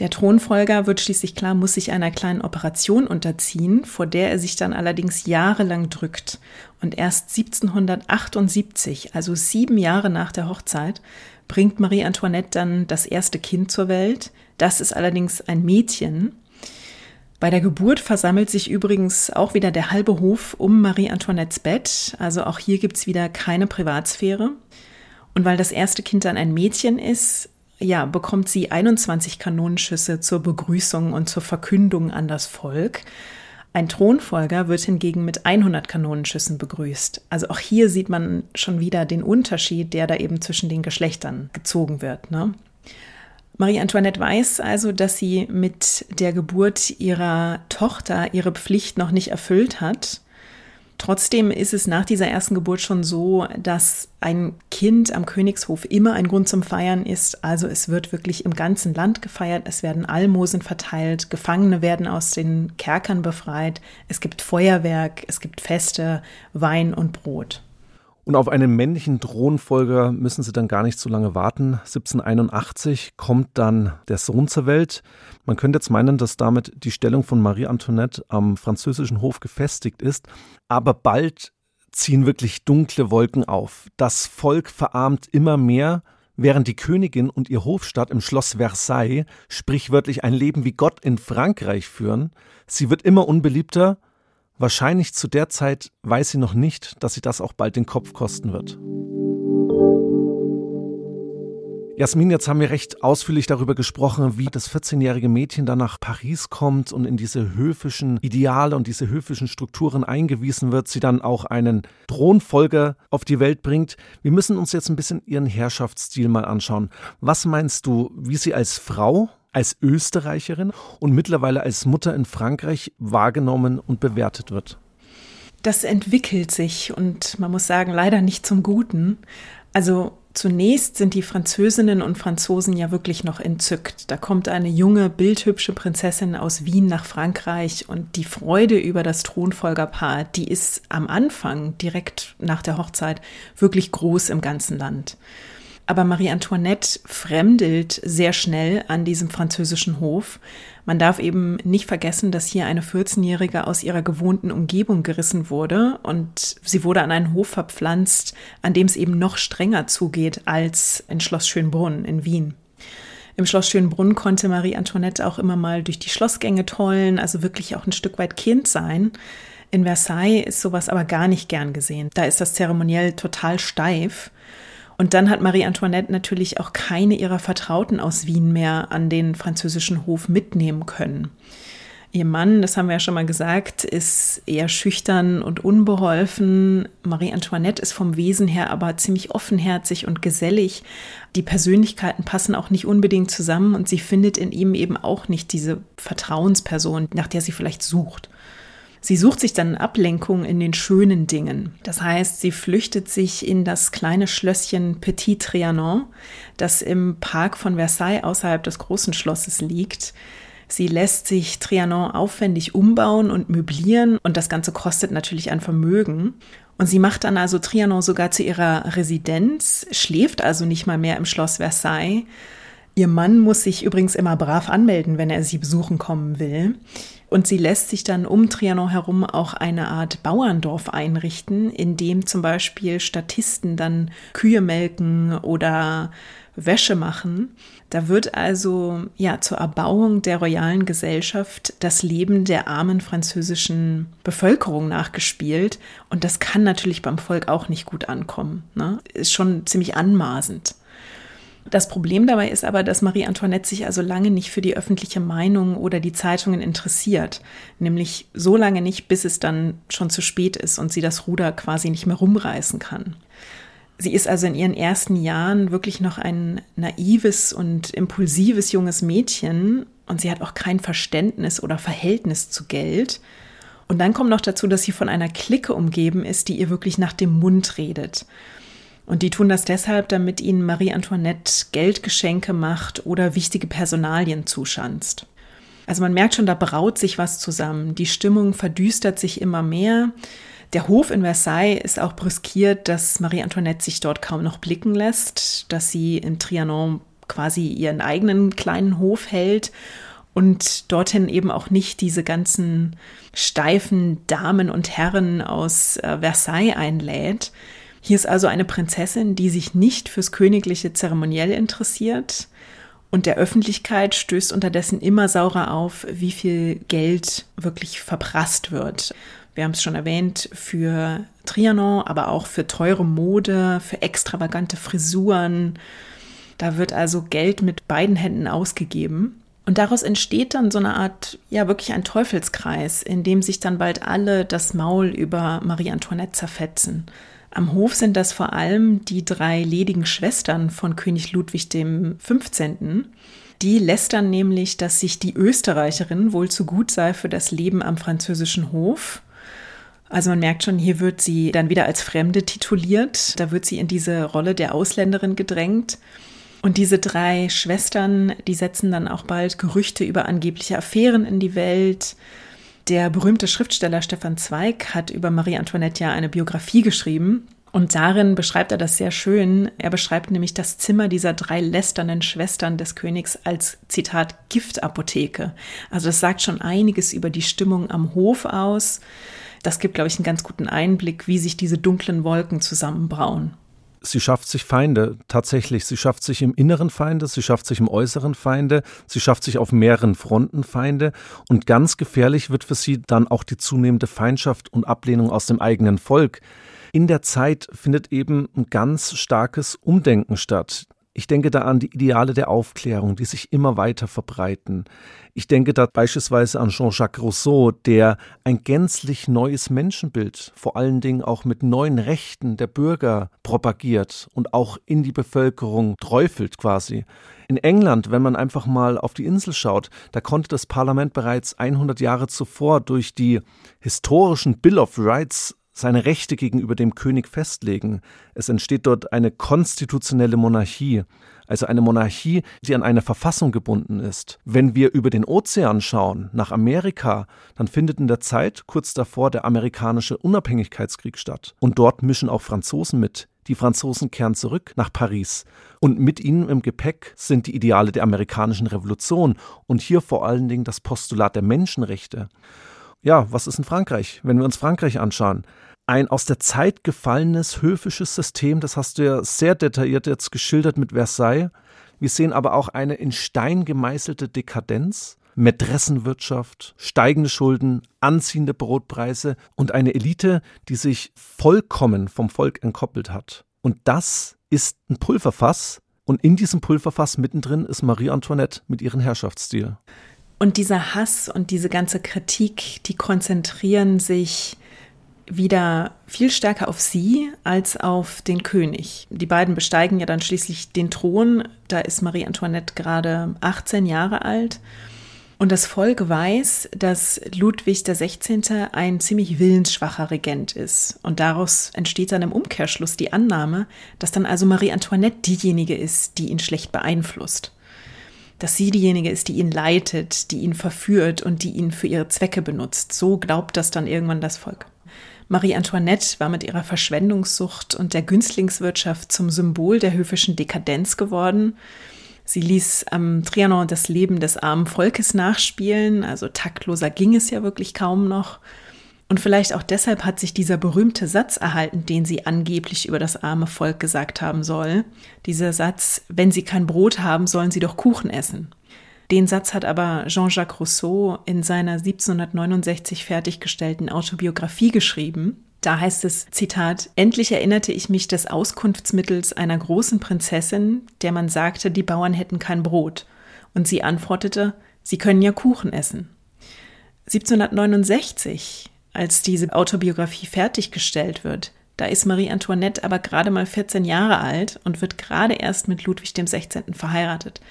Der Thronfolger wird schließlich klar, muss sich einer kleinen Operation unterziehen, vor der er sich dann allerdings jahrelang drückt. Und erst 1778, also sieben Jahre nach der Hochzeit, bringt Marie Antoinette dann das erste Kind zur Welt. Das ist allerdings ein Mädchen. Bei der Geburt versammelt sich übrigens auch wieder der halbe Hof um Marie Antoinettes Bett. Also auch hier gibt's wieder keine Privatsphäre. Und weil das erste Kind dann ein Mädchen ist, ja, bekommt sie 21 Kanonenschüsse zur Begrüßung und zur Verkündung an das Volk. Ein Thronfolger wird hingegen mit 100 Kanonenschüssen begrüßt. Also auch hier sieht man schon wieder den Unterschied, der da eben zwischen den Geschlechtern gezogen wird. Ne? Marie Antoinette weiß also, dass sie mit der Geburt ihrer Tochter ihre Pflicht noch nicht erfüllt hat Trotzdem ist es nach dieser ersten Geburt schon so, dass ein Kind am Königshof immer ein Grund zum Feiern ist. Also es wird wirklich im ganzen Land gefeiert, es werden Almosen verteilt, Gefangene werden aus den Kerkern befreit, es gibt Feuerwerk, es gibt Feste, Wein und Brot. Und auf einen männlichen Thronfolger müssen sie dann gar nicht so lange warten. 1781 kommt dann der Sohn zur Welt. Man könnte jetzt meinen, dass damit die Stellung von Marie Antoinette am französischen Hof gefestigt ist. Aber bald ziehen wirklich dunkle Wolken auf. Das Volk verarmt immer mehr, während die Königin und ihr Hofstaat im Schloss Versailles sprichwörtlich ein Leben wie Gott in Frankreich führen. Sie wird immer unbeliebter Wahrscheinlich zu der Zeit weiß sie noch nicht, dass sie das auch bald den Kopf kosten wird. Jasmin, jetzt haben wir recht ausführlich darüber gesprochen, wie das 14-jährige Mädchen dann nach Paris kommt und in diese höfischen Ideale und diese höfischen Strukturen eingewiesen wird, sie dann auch einen Thronfolger auf die Welt bringt. Wir müssen uns jetzt ein bisschen ihren Herrschaftsstil mal anschauen. Was meinst du, wie sie als Frau als Österreicherin und mittlerweile als Mutter in Frankreich wahrgenommen und bewertet wird. Das entwickelt sich und man muss sagen, leider nicht zum Guten. Also Zunächst sind die Französinnen und Franzosen ja wirklich noch entzückt. Da kommt eine junge, bildhübsche Prinzessin aus Wien nach Frankreich und die Freude über das Thronfolgerpaar, die ist am Anfang, direkt nach der Hochzeit, wirklich groß im ganzen Land. Aber Marie Antoinette fremdelt sehr schnell an diesem französischen Hof. Man darf eben nicht vergessen, dass hier eine 14-Jährige aus ihrer gewohnten Umgebung gerissen wurde und sie wurde an einen Hof verpflanzt, an dem es eben noch strenger zugeht als in Schloss Schönbrunn in Wien. Im Schloss Schönbrunn konnte Marie Antoinette auch immer mal durch die Schlossgänge tollen, also wirklich auch ein Stück weit Kind sein. In Versailles ist sowas aber gar nicht gern gesehen. Da ist das zeremoniell total steif. Und dann hat Marie Antoinette natürlich auch keine ihrer Vertrauten aus Wien mehr an den französischen Hof mitnehmen können. Ihr Mann, das haben wir ja schon mal gesagt, ist eher schüchtern und unbeholfen. Marie Antoinette ist vom Wesen her aber ziemlich offenherzig und gesellig. Die Persönlichkeiten passen auch nicht unbedingt zusammen und sie findet in ihm eben auch nicht diese Vertrauensperson, nach der sie vielleicht sucht. Sie sucht sich dann Ablenkung in den schönen Dingen. Das heißt, sie flüchtet sich in das kleine Schlösschen Petit Trianon, das im Park von Versailles außerhalb des großen Schlosses liegt. Sie lässt sich Trianon aufwendig umbauen und möblieren und das Ganze kostet natürlich ein Vermögen. Und sie macht dann also Trianon sogar zu ihrer Residenz, schläft also nicht mal mehr im Schloss Versailles. Ihr Mann muss sich übrigens immer brav anmelden, wenn er sie besuchen kommen will. Und sie lässt sich dann um Trianon herum auch eine Art Bauerndorf einrichten, in dem zum Beispiel Statisten dann Kühe melken oder Wäsche machen. Da wird also ja zur Erbauung der royalen Gesellschaft das Leben der armen französischen Bevölkerung nachgespielt. Und das kann natürlich beim Volk auch nicht gut ankommen. Ne? Ist schon ziemlich anmaßend. Das Problem dabei ist aber, dass Marie Antoinette sich also lange nicht für die öffentliche Meinung oder die Zeitungen interessiert. Nämlich so lange nicht, bis es dann schon zu spät ist und sie das Ruder quasi nicht mehr rumreißen kann. Sie ist also in ihren ersten Jahren wirklich noch ein naives und impulsives junges Mädchen und sie hat auch kein Verständnis oder Verhältnis zu Geld. Und dann kommt noch dazu, dass sie von einer Clique umgeben ist, die ihr wirklich nach dem Mund redet. Und die tun das deshalb, damit ihnen Marie Antoinette Geldgeschenke macht oder wichtige Personalien zuschanzt. Also man merkt schon, da braut sich was zusammen. Die Stimmung verdüstert sich immer mehr. Der Hof in Versailles ist auch brüskiert, dass Marie Antoinette sich dort kaum noch blicken lässt, dass sie in Trianon quasi ihren eigenen kleinen Hof hält und dorthin eben auch nicht diese ganzen steifen Damen und Herren aus äh, Versailles einlädt. Hier ist also eine Prinzessin, die sich nicht fürs königliche Zeremoniell interessiert und der Öffentlichkeit stößt unterdessen immer saurer auf, wie viel Geld wirklich verprasst wird. Wir haben es schon erwähnt, für Trianon, aber auch für teure Mode, für extravagante Frisuren. Da wird also Geld mit beiden Händen ausgegeben. Und daraus entsteht dann so eine Art, ja, wirklich ein Teufelskreis, in dem sich dann bald alle das Maul über Marie Antoinette zerfetzen. Am Hof sind das vor allem die drei ledigen Schwestern von König Ludwig dem 15. Die lästern nämlich, dass sich die Österreicherin wohl zu gut sei für das Leben am französischen Hof. Also man merkt schon, hier wird sie dann wieder als Fremde tituliert. Da wird sie in diese Rolle der Ausländerin gedrängt. Und diese drei Schwestern, die setzen dann auch bald Gerüchte über angebliche Affären in die Welt. Der berühmte Schriftsteller Stefan Zweig hat über Marie Antoinette ja eine Biografie geschrieben. Und darin beschreibt er das sehr schön. Er beschreibt nämlich das Zimmer dieser drei lästernden Schwestern des Königs als Zitat Giftapotheke. Also das sagt schon einiges über die Stimmung am Hof aus. Das gibt, glaube ich, einen ganz guten Einblick, wie sich diese dunklen Wolken zusammenbrauen sie schafft sich Feinde, tatsächlich. Sie schafft sich im inneren Feinde, sie schafft sich im äußeren Feinde, sie schafft sich auf mehreren Fronten Feinde. Und ganz gefährlich wird für sie dann auch die zunehmende Feindschaft und Ablehnung aus dem eigenen Volk. In der Zeit findet eben ein ganz starkes Umdenken statt. Ich denke da an die Ideale der Aufklärung, die sich immer weiter verbreiten. Ich denke da beispielsweise an Jean-Jacques Rousseau, der ein gänzlich neues Menschenbild, vor allen Dingen auch mit neuen Rechten der Bürger propagiert und auch in die Bevölkerung träufelt quasi. In England, wenn man einfach mal auf die Insel schaut, da konnte das Parlament bereits 100 Jahre zuvor durch die historischen Bill of Rights seine Rechte gegenüber dem König festlegen. Es entsteht dort eine konstitutionelle Monarchie, also eine Monarchie, die an eine Verfassung gebunden ist. Wenn wir über den Ozean schauen, nach Amerika, dann findet in der Zeit kurz davor der amerikanische Unabhängigkeitskrieg statt. Und dort mischen auch Franzosen mit. Die Franzosen kehren zurück nach Paris. Und mit ihnen im Gepäck sind die Ideale der amerikanischen Revolution und hier vor allen Dingen das Postulat der Menschenrechte. Ja, was ist in Frankreich? Wenn wir uns Frankreich anschauen, ein aus der Zeit gefallenes höfisches System, das hast du ja sehr detailliert jetzt geschildert mit Versailles. Wir sehen aber auch eine in Stein gemeißelte Dekadenz, Mätressenwirtschaft, steigende Schulden, anziehende Brotpreise und eine Elite, die sich vollkommen vom Volk entkoppelt hat. Und das ist ein Pulverfass. Und in diesem Pulverfass mittendrin ist Marie Antoinette mit ihrem Herrschaftsstil. Und dieser Hass und diese ganze Kritik, die konzentrieren sich wieder viel stärker auf sie als auf den König. Die beiden besteigen ja dann schließlich den Thron. Da ist Marie Antoinette gerade 18 Jahre alt. Und das Volk weiß, dass Ludwig XVI. ein ziemlich willensschwacher Regent ist. Und daraus entsteht dann im Umkehrschluss die Annahme, dass dann also Marie Antoinette diejenige ist, die ihn schlecht beeinflusst dass sie diejenige ist, die ihn leitet, die ihn verführt und die ihn für ihre Zwecke benutzt. So glaubt das dann irgendwann das Volk. Marie Antoinette war mit ihrer Verschwendungssucht und der Günstlingswirtschaft zum Symbol der höfischen Dekadenz geworden. Sie ließ am Trianon das Leben des armen Volkes nachspielen, also taktloser ging es ja wirklich kaum noch. Und vielleicht auch deshalb hat sich dieser berühmte Satz erhalten, den sie angeblich über das arme Volk gesagt haben soll. Dieser Satz, wenn sie kein Brot haben, sollen sie doch Kuchen essen. Den Satz hat aber Jean-Jacques Rousseau in seiner 1769 fertiggestellten Autobiografie geschrieben. Da heißt es, Zitat, Endlich erinnerte ich mich des Auskunftsmittels einer großen Prinzessin, der man sagte, die Bauern hätten kein Brot. Und sie antwortete, sie können ja Kuchen essen. 1769 als diese Autobiografie fertiggestellt wird, da ist Marie Antoinette aber gerade mal 14 Jahre alt und wird gerade erst mit Ludwig XVI. verheiratet.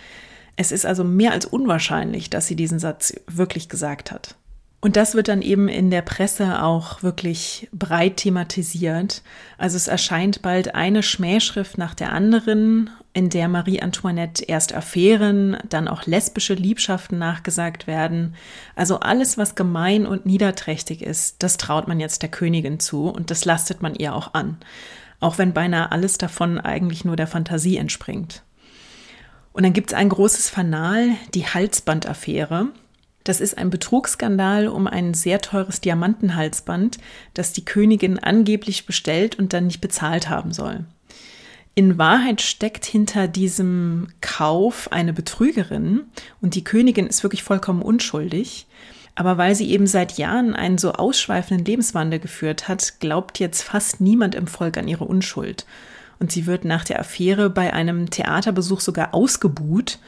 Es ist also mehr als unwahrscheinlich, dass sie diesen Satz wirklich gesagt hat. Und das wird dann eben in der Presse auch wirklich breit thematisiert. Also es erscheint bald eine Schmähschrift nach der anderen, in der Marie Antoinette erst Affären, dann auch lesbische Liebschaften nachgesagt werden. Also alles, was gemein und niederträchtig ist, das traut man jetzt der Königin zu und das lastet man ihr auch an. Auch wenn beinahe alles davon eigentlich nur der Fantasie entspringt. Und dann gibt es ein großes Fanal, die Halsbandaffäre. Das ist ein Betrugsskandal um ein sehr teures Diamantenhalsband, das die Königin angeblich bestellt und dann nicht bezahlt haben soll. In Wahrheit steckt hinter diesem Kauf eine Betrügerin und die Königin ist wirklich vollkommen unschuldig. Aber weil sie eben seit Jahren einen so ausschweifenden Lebenswandel geführt hat, glaubt jetzt fast niemand im Volk an ihre Unschuld. Und sie wird nach der Affäre bei einem Theaterbesuch sogar ausgebuht.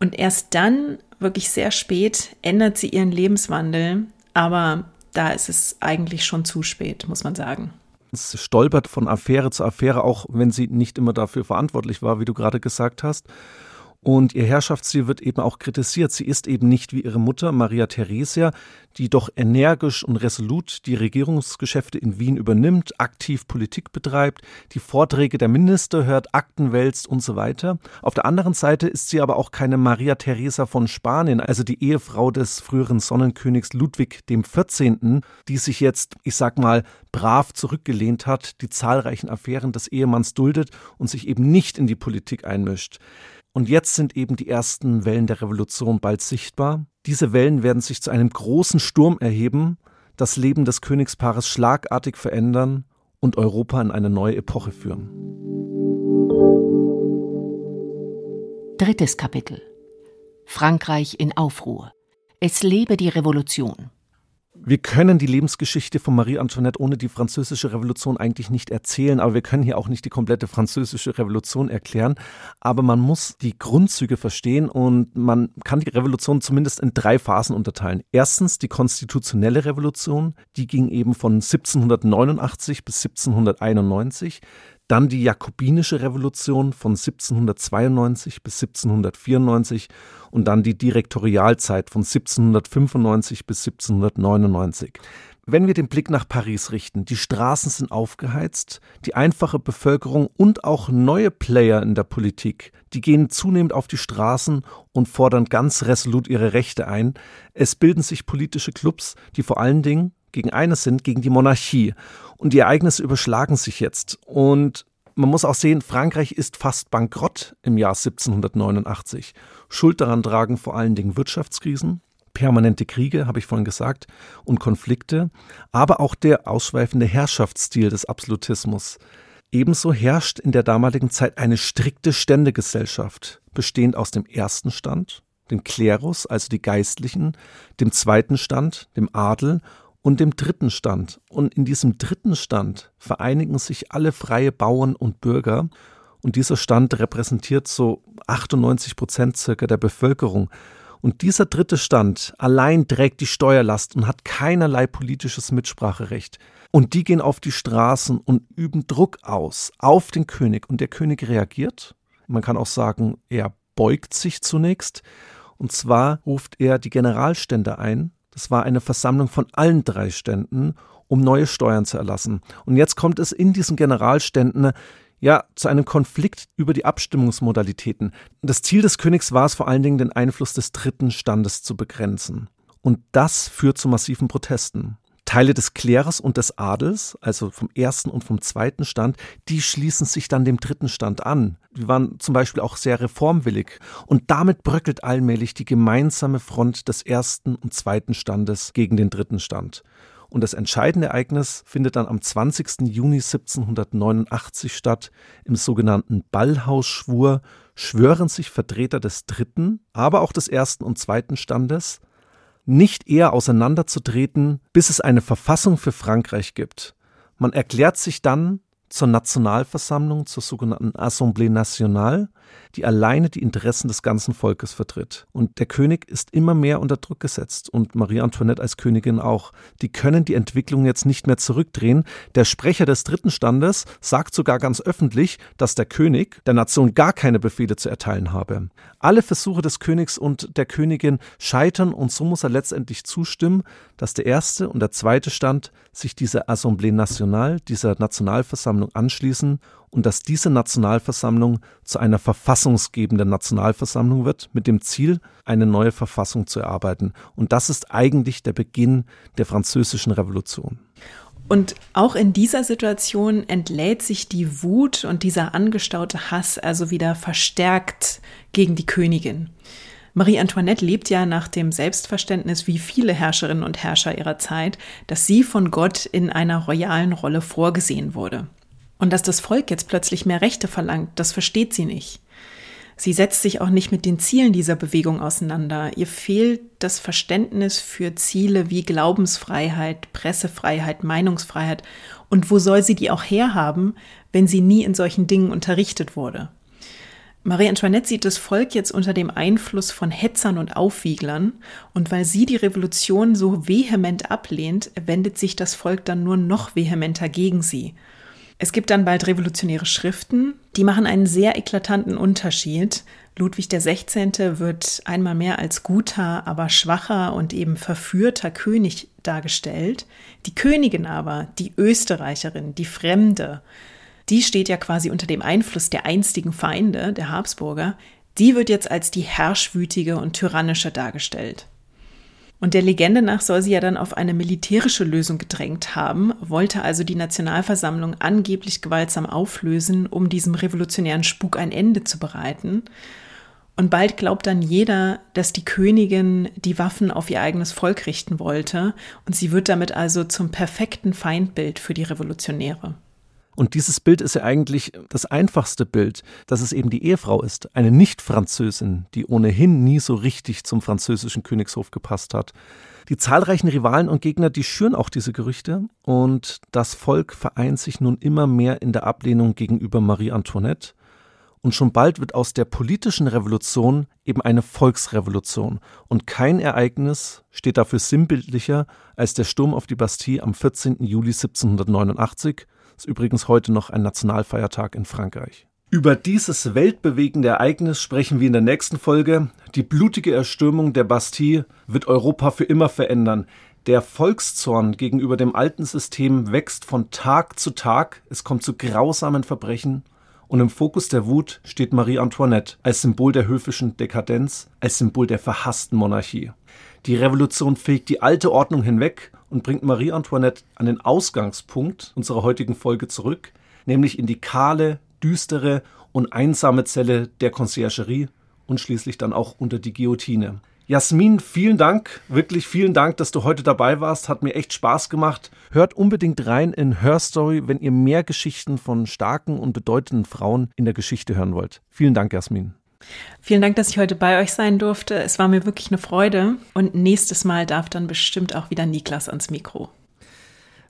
Und erst dann wirklich sehr spät ändert sie ihren Lebenswandel, aber da ist es eigentlich schon zu spät, muss man sagen. Stolpert von Affäre zu Affäre, auch wenn sie nicht immer dafür verantwortlich war, wie du gerade gesagt hast. Und ihr Herrschaftsstil wird eben auch kritisiert. Sie ist eben nicht wie ihre Mutter Maria Theresia, die doch energisch und resolut die Regierungsgeschäfte in Wien übernimmt, aktiv Politik betreibt, die Vorträge der Minister hört, Akten wälzt und so weiter. Auf der anderen Seite ist sie aber auch keine Maria Theresa von Spanien, also die Ehefrau des früheren Sonnenkönigs Ludwig XIV., die sich jetzt, ich sag mal, brav zurückgelehnt hat, die zahlreichen Affären des Ehemanns duldet und sich eben nicht in die Politik einmischt. Und jetzt sind eben die ersten Wellen der Revolution bald sichtbar. Diese Wellen werden sich zu einem großen Sturm erheben, das Leben des Königspaares schlagartig verändern und Europa in eine neue Epoche führen. Drittes Kapitel Frankreich in Aufruhr. Es lebe die Revolution. Wir können die Lebensgeschichte von Marie Antoinette ohne die französische Revolution eigentlich nicht erzählen, aber wir können hier auch nicht die komplette französische Revolution erklären. Aber man muss die Grundzüge verstehen und man kann die Revolution zumindest in drei Phasen unterteilen. Erstens die konstitutionelle Revolution, die ging eben von 1789 bis 1791. Dann die Jakobinische Revolution von 1792 bis 1794 und dann die Direktorialzeit von 1795 bis 1799. Wenn wir den Blick nach Paris richten, die Straßen sind aufgeheizt, die einfache Bevölkerung und auch neue Player in der Politik, die gehen zunehmend auf die Straßen und fordern ganz resolut ihre Rechte ein. Es bilden sich politische Clubs, die vor allen Dingen gegen eines sind, gegen die Monarchie. Und die Ereignisse überschlagen sich jetzt. Und man muss auch sehen, Frankreich ist fast bankrott im Jahr 1789. Schuld daran tragen vor allen Dingen Wirtschaftskrisen, permanente Kriege, habe ich vorhin gesagt, und Konflikte, aber auch der ausschweifende Herrschaftsstil des Absolutismus. Ebenso herrscht in der damaligen Zeit eine strikte Ständegesellschaft, bestehend aus dem ersten Stand, dem Klerus, also die Geistlichen, dem zweiten Stand, dem Adel und dem dritten Stand. Und in diesem dritten Stand vereinigen sich alle freie Bauern und Bürger. Und dieser Stand repräsentiert so 98 Prozent circa der Bevölkerung. Und dieser dritte Stand allein trägt die Steuerlast und hat keinerlei politisches Mitspracherecht. Und die gehen auf die Straßen und üben Druck aus auf den König. Und der König reagiert. Man kann auch sagen, er beugt sich zunächst. Und zwar ruft er die Generalstände ein, das war eine Versammlung von allen drei Ständen, um neue Steuern zu erlassen. Und jetzt kommt es in diesen Generalständen ja zu einem Konflikt über die Abstimmungsmodalitäten. Das Ziel des Königs war es vor allen Dingen, den Einfluss des dritten Standes zu begrenzen. Und das führt zu massiven Protesten. Teile des Klerus und des Adels, also vom ersten und vom zweiten Stand, die schließen sich dann dem dritten Stand an. Die waren zum Beispiel auch sehr reformwillig. Und damit bröckelt allmählich die gemeinsame Front des ersten und zweiten Standes gegen den dritten Stand. Und das entscheidende Ereignis findet dann am 20. Juni 1789 statt. Im sogenannten Ballhausschwur schwören sich Vertreter des dritten, aber auch des ersten und zweiten Standes nicht eher auseinanderzutreten, bis es eine Verfassung für Frankreich gibt. Man erklärt sich dann zur Nationalversammlung, zur sogenannten Assemblée Nationale, die alleine die Interessen des ganzen Volkes vertritt. Und der König ist immer mehr unter Druck gesetzt und Marie Antoinette als Königin auch. Die können die Entwicklung jetzt nicht mehr zurückdrehen. Der Sprecher des dritten Standes sagt sogar ganz öffentlich, dass der König der Nation gar keine Befehle zu erteilen habe. Alle Versuche des Königs und der Königin scheitern und so muss er letztendlich zustimmen, dass der erste und der zweite Stand sich dieser Assemblée Nationale, dieser Nationalversammlung anschließen und dass diese Nationalversammlung zu einer verfassungsgebenden Nationalversammlung wird, mit dem Ziel, eine neue Verfassung zu erarbeiten. Und das ist eigentlich der Beginn der französischen Revolution. Und auch in dieser Situation entlädt sich die Wut und dieser angestaute Hass also wieder verstärkt gegen die Königin. Marie Antoinette lebt ja nach dem Selbstverständnis wie viele Herrscherinnen und Herrscher ihrer Zeit, dass sie von Gott in einer royalen Rolle vorgesehen wurde. Und dass das Volk jetzt plötzlich mehr Rechte verlangt, das versteht sie nicht. Sie setzt sich auch nicht mit den Zielen dieser Bewegung auseinander. Ihr fehlt das Verständnis für Ziele wie Glaubensfreiheit, Pressefreiheit, Meinungsfreiheit. Und wo soll sie die auch herhaben, wenn sie nie in solchen Dingen unterrichtet wurde? Marie Antoinette sieht das Volk jetzt unter dem Einfluss von Hetzern und Aufwieglern, und weil sie die Revolution so vehement ablehnt, wendet sich das Volk dann nur noch vehementer gegen sie. Es gibt dann bald revolutionäre Schriften, die machen einen sehr eklatanten Unterschied. Ludwig XVI. wird einmal mehr als guter, aber schwacher und eben verführter König dargestellt. Die Königin aber, die Österreicherin, die Fremde, die steht ja quasi unter dem Einfluss der einstigen Feinde, der Habsburger, die wird jetzt als die herrschwütige und tyrannische dargestellt. Und der Legende nach soll sie ja dann auf eine militärische Lösung gedrängt haben, wollte also die Nationalversammlung angeblich gewaltsam auflösen, um diesem revolutionären Spuk ein Ende zu bereiten. Und bald glaubt dann jeder, dass die Königin die Waffen auf ihr eigenes Volk richten wollte, und sie wird damit also zum perfekten Feindbild für die Revolutionäre. Und dieses Bild ist ja eigentlich das einfachste Bild, dass es eben die Ehefrau ist, eine Nicht-Französin, die ohnehin nie so richtig zum französischen Königshof gepasst hat. Die zahlreichen Rivalen und Gegner, die schüren auch diese Gerüchte und das Volk vereint sich nun immer mehr in der Ablehnung gegenüber Marie Antoinette und schon bald wird aus der politischen Revolution eben eine Volksrevolution. Und kein Ereignis steht dafür sinnbildlicher als der Sturm auf die Bastille am 14. Juli 1789. Ist übrigens heute noch ein Nationalfeiertag in Frankreich. Über dieses weltbewegende Ereignis sprechen wir in der nächsten Folge. Die blutige Erstürmung der Bastille wird Europa für immer verändern. Der Volkszorn gegenüber dem alten System wächst von Tag zu Tag. Es kommt zu grausamen Verbrechen und im Fokus der Wut steht Marie Antoinette als Symbol der höfischen Dekadenz, als Symbol der verhassten Monarchie. Die Revolution fegt die alte Ordnung hinweg und bringt Marie Antoinette an den Ausgangspunkt unserer heutigen Folge zurück, nämlich in die kahle, düstere und einsame Zelle der Conciergerie und schließlich dann auch unter die Guillotine. Jasmin, vielen Dank, wirklich vielen Dank, dass du heute dabei warst. Hat mir echt Spaß gemacht. Hört unbedingt rein in Her Story, wenn ihr mehr Geschichten von starken und bedeutenden Frauen in der Geschichte hören wollt. Vielen Dank, Jasmin. Vielen Dank, dass ich heute bei euch sein durfte. Es war mir wirklich eine Freude. Und nächstes Mal darf dann bestimmt auch wieder Niklas ans Mikro.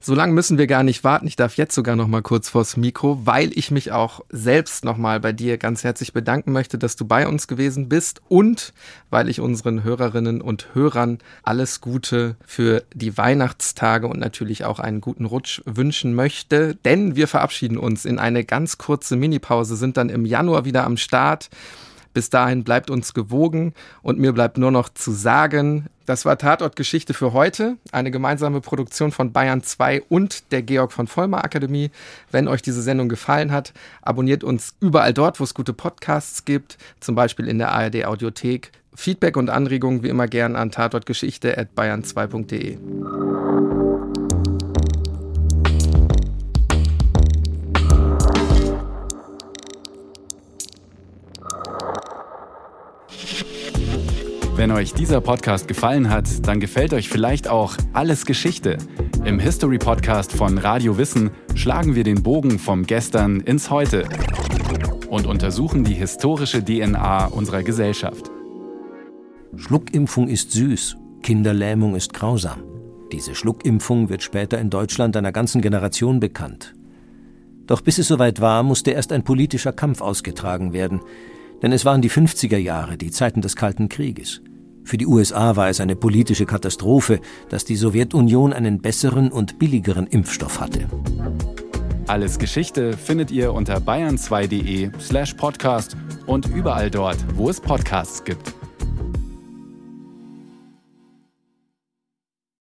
So lange müssen wir gar nicht warten. Ich darf jetzt sogar noch mal kurz vors Mikro, weil ich mich auch selbst noch mal bei dir ganz herzlich bedanken möchte, dass du bei uns gewesen bist und weil ich unseren Hörerinnen und Hörern alles Gute für die Weihnachtstage und natürlich auch einen guten Rutsch wünschen möchte, denn wir verabschieden uns in eine ganz kurze Minipause, sind dann im Januar wieder am Start. Bis dahin bleibt uns gewogen und mir bleibt nur noch zu sagen, das war Tatortgeschichte für heute, eine gemeinsame Produktion von Bayern 2 und der Georg von Vollmer Akademie. Wenn euch diese Sendung gefallen hat, abonniert uns überall dort, wo es gute Podcasts gibt, zum Beispiel in der ARD Audiothek. Feedback und Anregungen wie immer gern an tatortgeschichte@bayern2.de. Wenn euch dieser Podcast gefallen hat, dann gefällt euch vielleicht auch Alles Geschichte. Im History Podcast von Radio Wissen schlagen wir den Bogen vom Gestern ins Heute und untersuchen die historische DNA unserer Gesellschaft. Schluckimpfung ist süß, Kinderlähmung ist grausam. Diese Schluckimpfung wird später in Deutschland einer ganzen Generation bekannt. Doch bis es soweit war, musste erst ein politischer Kampf ausgetragen werden, denn es waren die 50er Jahre, die Zeiten des Kalten Krieges. Für die USA war es eine politische Katastrophe, dass die Sowjetunion einen besseren und billigeren Impfstoff hatte. Alles Geschichte findet ihr unter bayern2.de slash podcast und überall dort, wo es Podcasts gibt.